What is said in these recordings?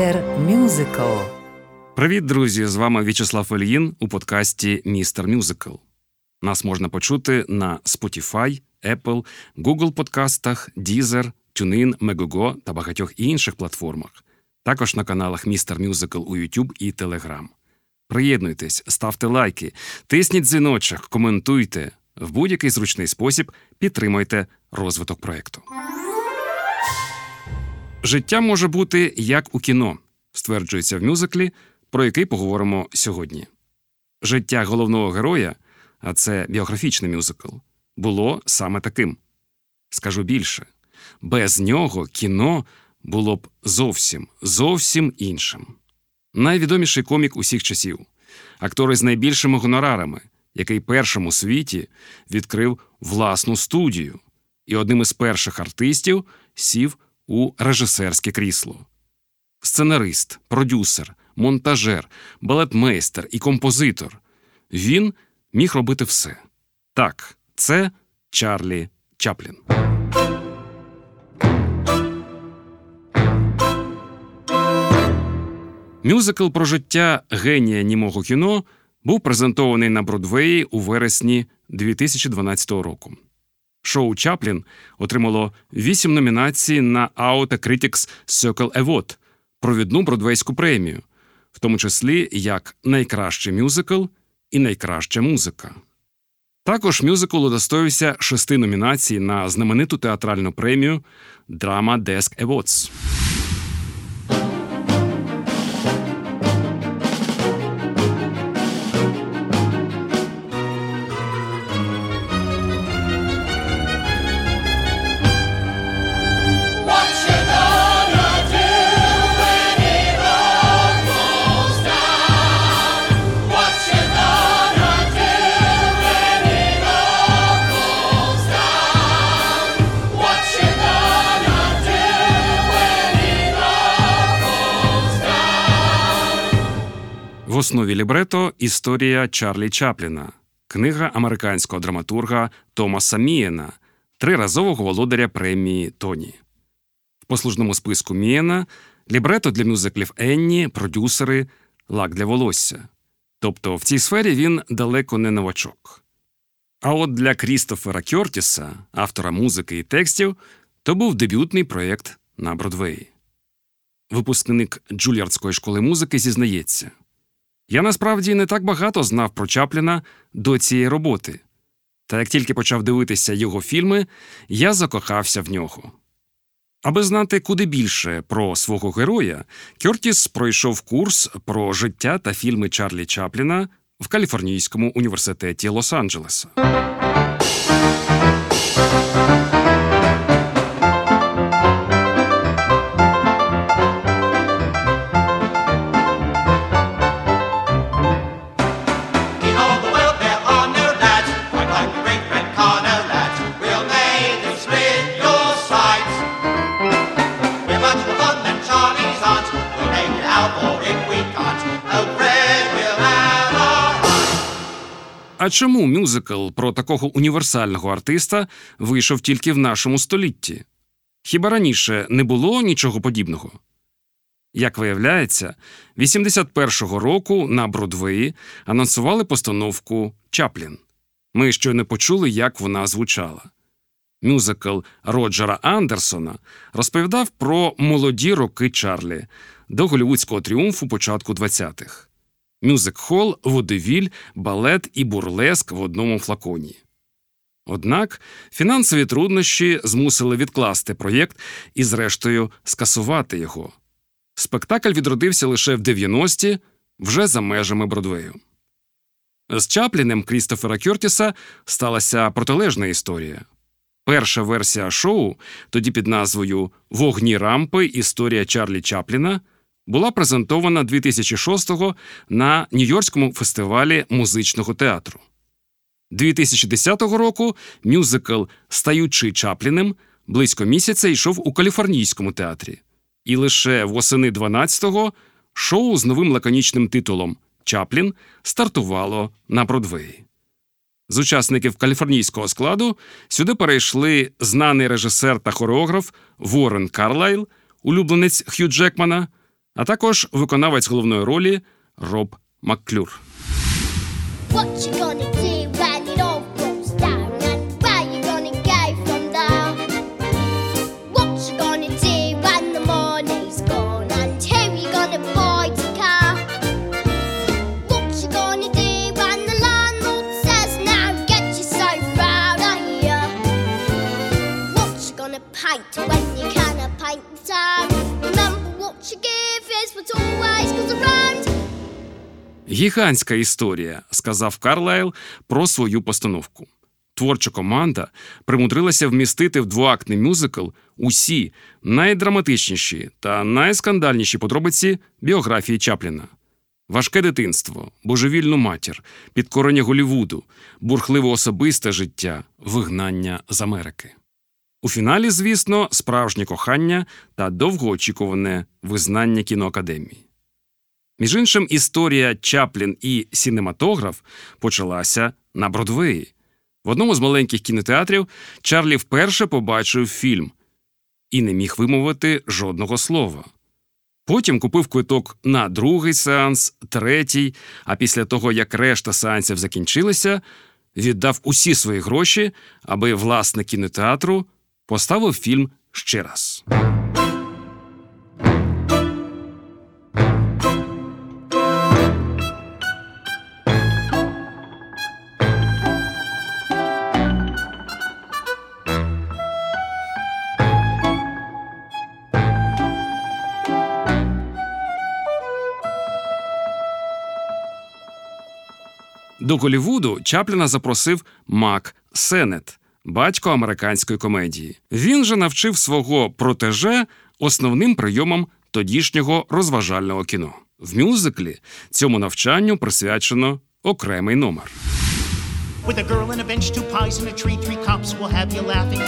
Містер Мюзикл. Привіт, друзі! З вами В'ячеслав Ільїн у подкасті Містер Мюзикл. Нас можна почути на Spotify, Apple, Google подкастах, Deezer, TuneIn, Megogo та багатьох інших платформах. Також на каналах Містер Мюзикл у YouTube і Telegram. Приєднуйтесь, ставте лайки, тисніть дзвіночок, коментуйте. В будь-який зручний спосіб підтримуйте розвиток проєкту. Життя може бути як у кіно, стверджується в мюзиклі, про який поговоримо сьогодні. Життя головного героя, а це біографічний мюзикл, було саме таким. Скажу більше без нього кіно було б зовсім зовсім іншим. Найвідоміший комік усіх часів, актор із найбільшими гонорарами, який першим у світі відкрив власну студію, і одним із перших артистів сів у режисерське крісло. Сценарист, продюсер, монтажер, балетмейстер і композитор. Він міг робити все. Так, це Чарлі Чаплін. Мюзикл про життя генія німого кіно був презентований на Бродвеї у вересні 2012 року. Шоу Чаплін отримало вісім номінацій на Auto Critics Circle Award – провідну бродвейську премію, в тому числі як найкращий мюзикл і найкраща музика. Також мюзикл удостоївся шести номінацій на знамениту театральну премію Drama Desk Awards. Основі лібрето історія Чарлі Чапліна, книга американського драматурга Томаса Мієна, триразового володаря премії Тоні. В послужному списку Мієна лібрето для мюзиклів Енні, продюсери, лак для волосся. Тобто в цій сфері він далеко не новачок. А от для Крістофера Кьортіса, автора музики і текстів, то був дебютний проєкт на Бродвеї. Випускник Джульярдської школи музики зізнається. Я насправді не так багато знав про Чапліна до цієї роботи. Та як тільки почав дивитися його фільми, я закохався в нього. Аби знати куди більше про свого героя, Кьортіс пройшов курс про життя та фільми Чарлі Чапліна в Каліфорнійському університеті Лос-Анджелеса. А чому мюзикл про такого універсального артиста вийшов тільки в нашому столітті? Хіба раніше не було нічого подібного? Як виявляється, 81-го року на Бродвеї анонсували постановку Чаплін. Ми щойно почули, як вона звучала. Мюзикл Роджера Андерсона розповідав про молоді роки Чарлі до голівудського тріумфу початку 20-х. Мюзик-хол, водевіль, балет і бурлеск в одному флаконі. Однак фінансові труднощі змусили відкласти проєкт і, зрештою, скасувати його. Спектакль відродився лише в 90-ті, вже за межами Бродвею. З Чаплінем Крістофера Кьортіса сталася протилежна історія. Перша версія шоу, тоді під назвою Вогні рампи. Історія Чарлі Чапліна, була презентована 2006-го на Нью-Йоркському фестивалі музичного театру. 2010 року мюзикл Стаючи Чапліним близько місяця йшов у Каліфорнійському театрі. І лише восени 12-го шоу з новим лаконічним титулом Чаплін стартувало на Бродвеї. З учасників каліфорнійського складу сюди перейшли знаний режисер та хореограф Ворен Карлайл, улюбленець Хью Джекмана, а також виконавець головної ролі Роб Макклюр. What you gonna Гігантська історія, сказав Карлайл про свою постановку. Творча команда примудрилася вмістити в двоактний мюзикл усі найдраматичніші та найскандальніші подробиці біографії Чапліна. Важке дитинство, божевільну матір, підкорення Голівуду, бурхливе особисте життя, вигнання з Америки. У фіналі, звісно, справжнє кохання та довгоочікуване визнання кіноакадемії. Між іншим, історія Чаплін і сінематограф почалася на Бродвеї. В одному з маленьких кінотеатрів Чарлі вперше побачив фільм і не міг вимовити жодного слова. Потім купив квиток на другий сеанс, третій, а після того, як решта сеансів закінчилися, віддав усі свої гроші, аби власник кінотеатру поставив фільм ще раз. До Голівуду Чапліна запросив Мак Сенет, батько американської комедії. Він же навчив свого протеже основним прийомам тодішнього розважального кіно. В мюзиклі цьому навчанню присвячено окремий номер. With a girl and a bench, two pies and a tree, three cops will have you laughing.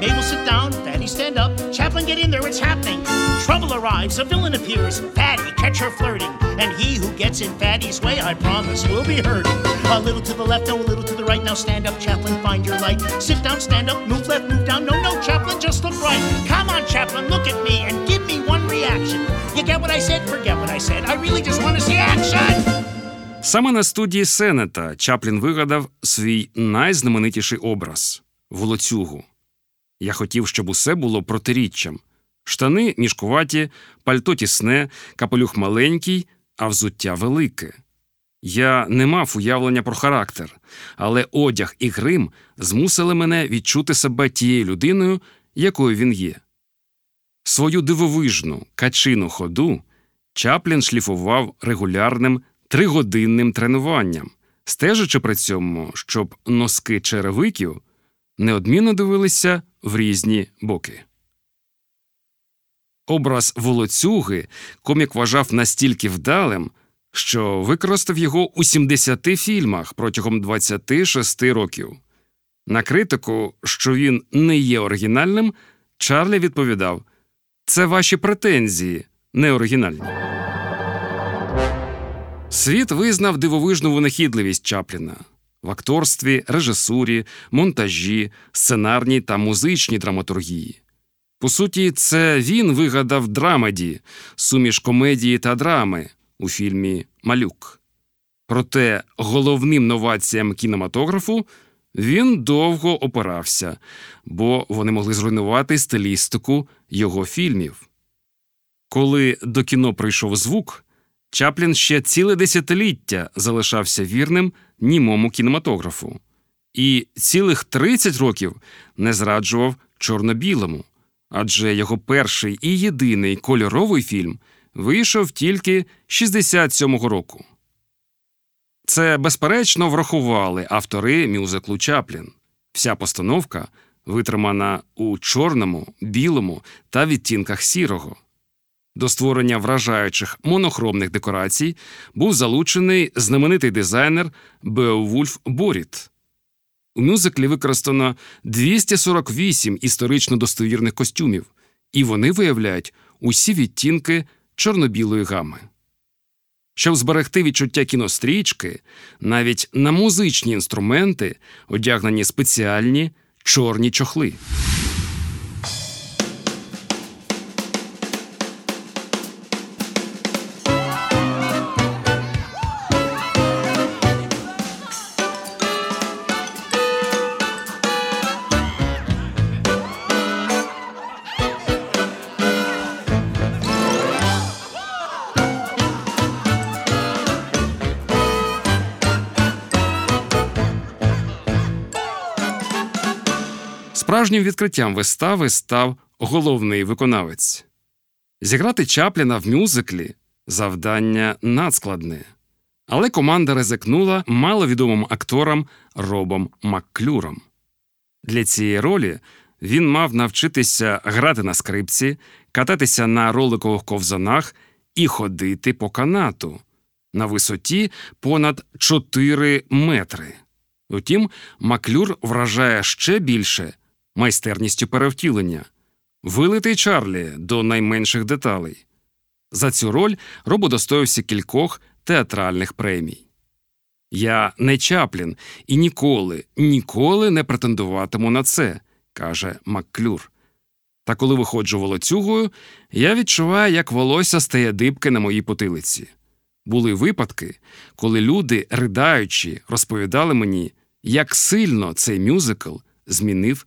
Mabel, sit down. Fatty, stand up. Chaplain, get in there. It's happening. Trouble arrives. A villain appears. Fatty, catch her flirting. And he who gets in Fatty's way, I promise, will be hurting. A little to the left, no, a little to the right. Now stand up, Chaplain, find your light. Sit down, stand up, move left, move down. No, no, Chaplain, just look right. Come on, Chaplain, look at me and give me one reaction. You get what I said? Forget what I said. I really just want to see action. Саме на студії Сенета Чаплін вигадав свій найзнаменитіший образ волоцюгу. Я хотів, щоб усе було протиріччям. Штани мішкуваті, пальто тісне, капелюх маленький, а взуття велике. Я не мав уявлення про характер, але одяг і грим змусили мене відчути себе тією людиною, якою він є. Свою дивовижну качину ходу Чаплін шліфував регулярним тригодинним тренуванням, стежачи при цьому, щоб носки черевиків неодмінно дивилися в різні боки. Образ волоцюги комік вважав настільки вдалим, що використав його у 70 фільмах протягом 26 років. На критику, що він не є оригінальним, Чарлі відповідав: Це ваші претензії, не оригінальні. Світ визнав дивовижну винахідливість Чапліна в акторстві, режисурі, монтажі, сценарній та музичній драматургії. По суті, це він вигадав драмеді, суміш комедії та драми у фільмі Малюк. Проте головним новаціям кінематографу він довго опирався, бо вони могли зруйнувати стилістику його фільмів. Коли до кіно прийшов звук, Чаплін ще ціле десятиліття залишався вірним німому кінематографу і цілих 30 років не зраджував чорно-білому, адже його перший і єдиний кольоровий фільм вийшов тільки 67-го року. Це, безперечно, врахували автори мюзиклу Чаплін. Вся постановка витримана у чорному, білому та відтінках сірого. До створення вражаючих монохромних декорацій був залучений знаменитий дизайнер Беовульф Боріт. У мюзиклі використано 248 історично достовірних костюмів, і вони виявляють усі відтінки чорно-білої гами. Щоб зберегти відчуття кінострічки, навіть на музичні інструменти одягнені спеціальні чорні чохли. Справжнім відкриттям вистави став головний виконавець. Зіграти Чапліна в мюзиклі завдання надскладне, але команда ризикнула маловідомим акторам Робом Макклюром. Для цієї ролі він мав навчитися грати на скрипці, кататися на роликових ковзанах і ходити по канату на висоті понад 4 метри. Утім, Маклюр вражає ще більше майстерністю перевтілення, вилитий Чарлі до найменших деталей. За цю роль Роб удостоївся кількох театральних премій. Я не Чаплін і ніколи, ніколи не претендуватиму на це, каже Макклюр. Та коли виходжу волоцюгою, я відчуваю, як волосся стає дибки на моїй потилиці. Були випадки, коли люди, ридаючи, розповідали мені, як сильно цей мюзикл змінив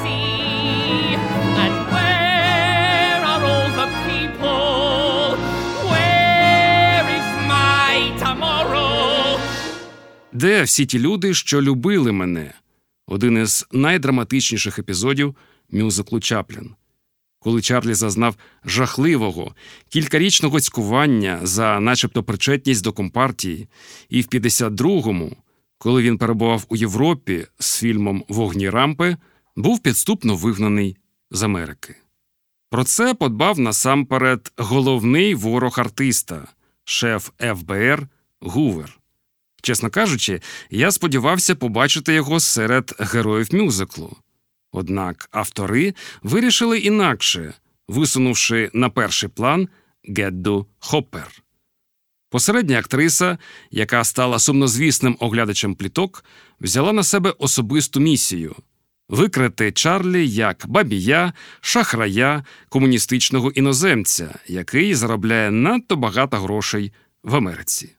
Де всі ті люди, що любили мене? Один із найдраматичніших епізодів мюзиклу Чаплін. Коли Чарлі зазнав жахливого кількарічного цькування за начебто причетність до компартії, і в 52-му, коли він перебував у Європі з фільмом Вогні рампи, був підступно вигнаний з Америки. Про це подбав насамперед головний ворог артиста, шеф ФБР Гувер. Чесно кажучи, я сподівався побачити його серед героїв мюзиклу. Однак автори вирішили інакше, висунувши на перший план Гедду Хоппер. Посередня актриса, яка стала сумнозвісним оглядачем пліток, взяла на себе особисту місію викрити Чарлі як бабія, шахрая, комуністичного іноземця, який заробляє надто багато грошей в Америці.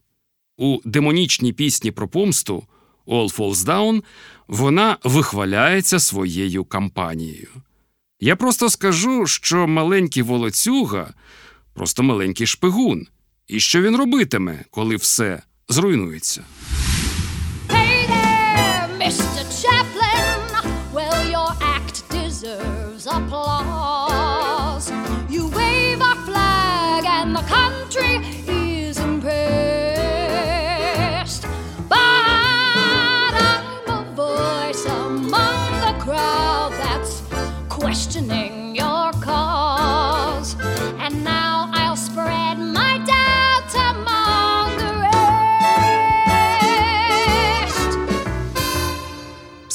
У демонічній пісні про помсту All Falls Down вона вихваляється своєю кампанією. Я просто скажу, що маленький волоцюга просто маленький шпигун, і що він робитиме, коли все зруйнується. Hey there, Mr.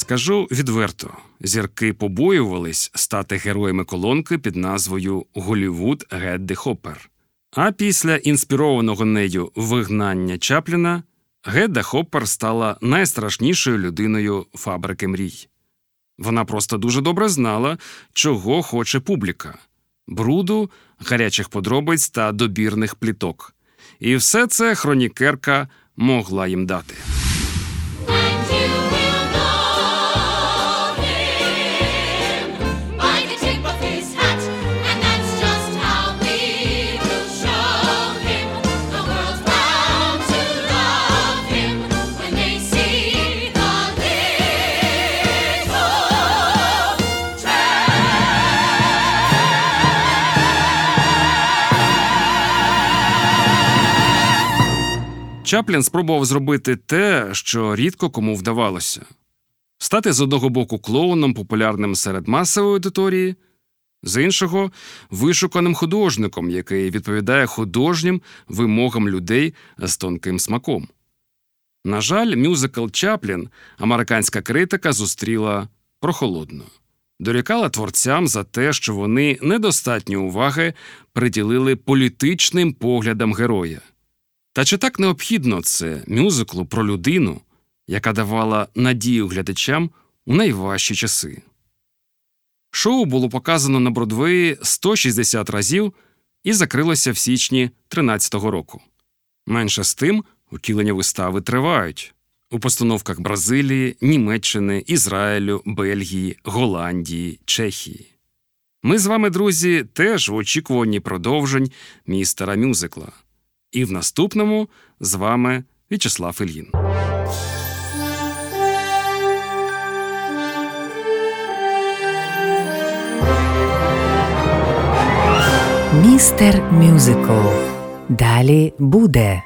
Скажу відверто, зірки побоювались стати героями колонки під назвою Голівуд Гедди Хоппер. А після інспірованого нею вигнання Чапліна Гедда Хоппер стала найстрашнішою людиною фабрики мрій. Вона просто дуже добре знала, чого хоче публіка бруду, гарячих подробиць та добірних пліток. І все це хронікерка могла їм дати. Чаплін спробував зробити те, що рідко кому вдавалося стати з одного боку клоуном, популярним серед масової аудиторії, з іншого вишуканим художником, який відповідає художнім вимогам людей з тонким смаком. На жаль, мюзикл Чаплін американська критика зустріла прохолодно, дорікала творцям за те, що вони недостатньо уваги приділили політичним поглядам героя. Та чи так необхідно це мюзиклу про людину, яка давала надію глядачам у найважчі часи? Шоу було показано на Бродвеї 160 разів і закрилося в січні 13-го року. Менше з тим, утілення вистави тривають у постановках Бразилії, Німеччини, Ізраїлю, Бельгії, Голландії, Чехії. Ми з вами, друзі, теж в очікуванні продовжень містера мюзикла. І в наступному з вами В'ячеслав Ільїн. Містер Мюзикл. Далі буде.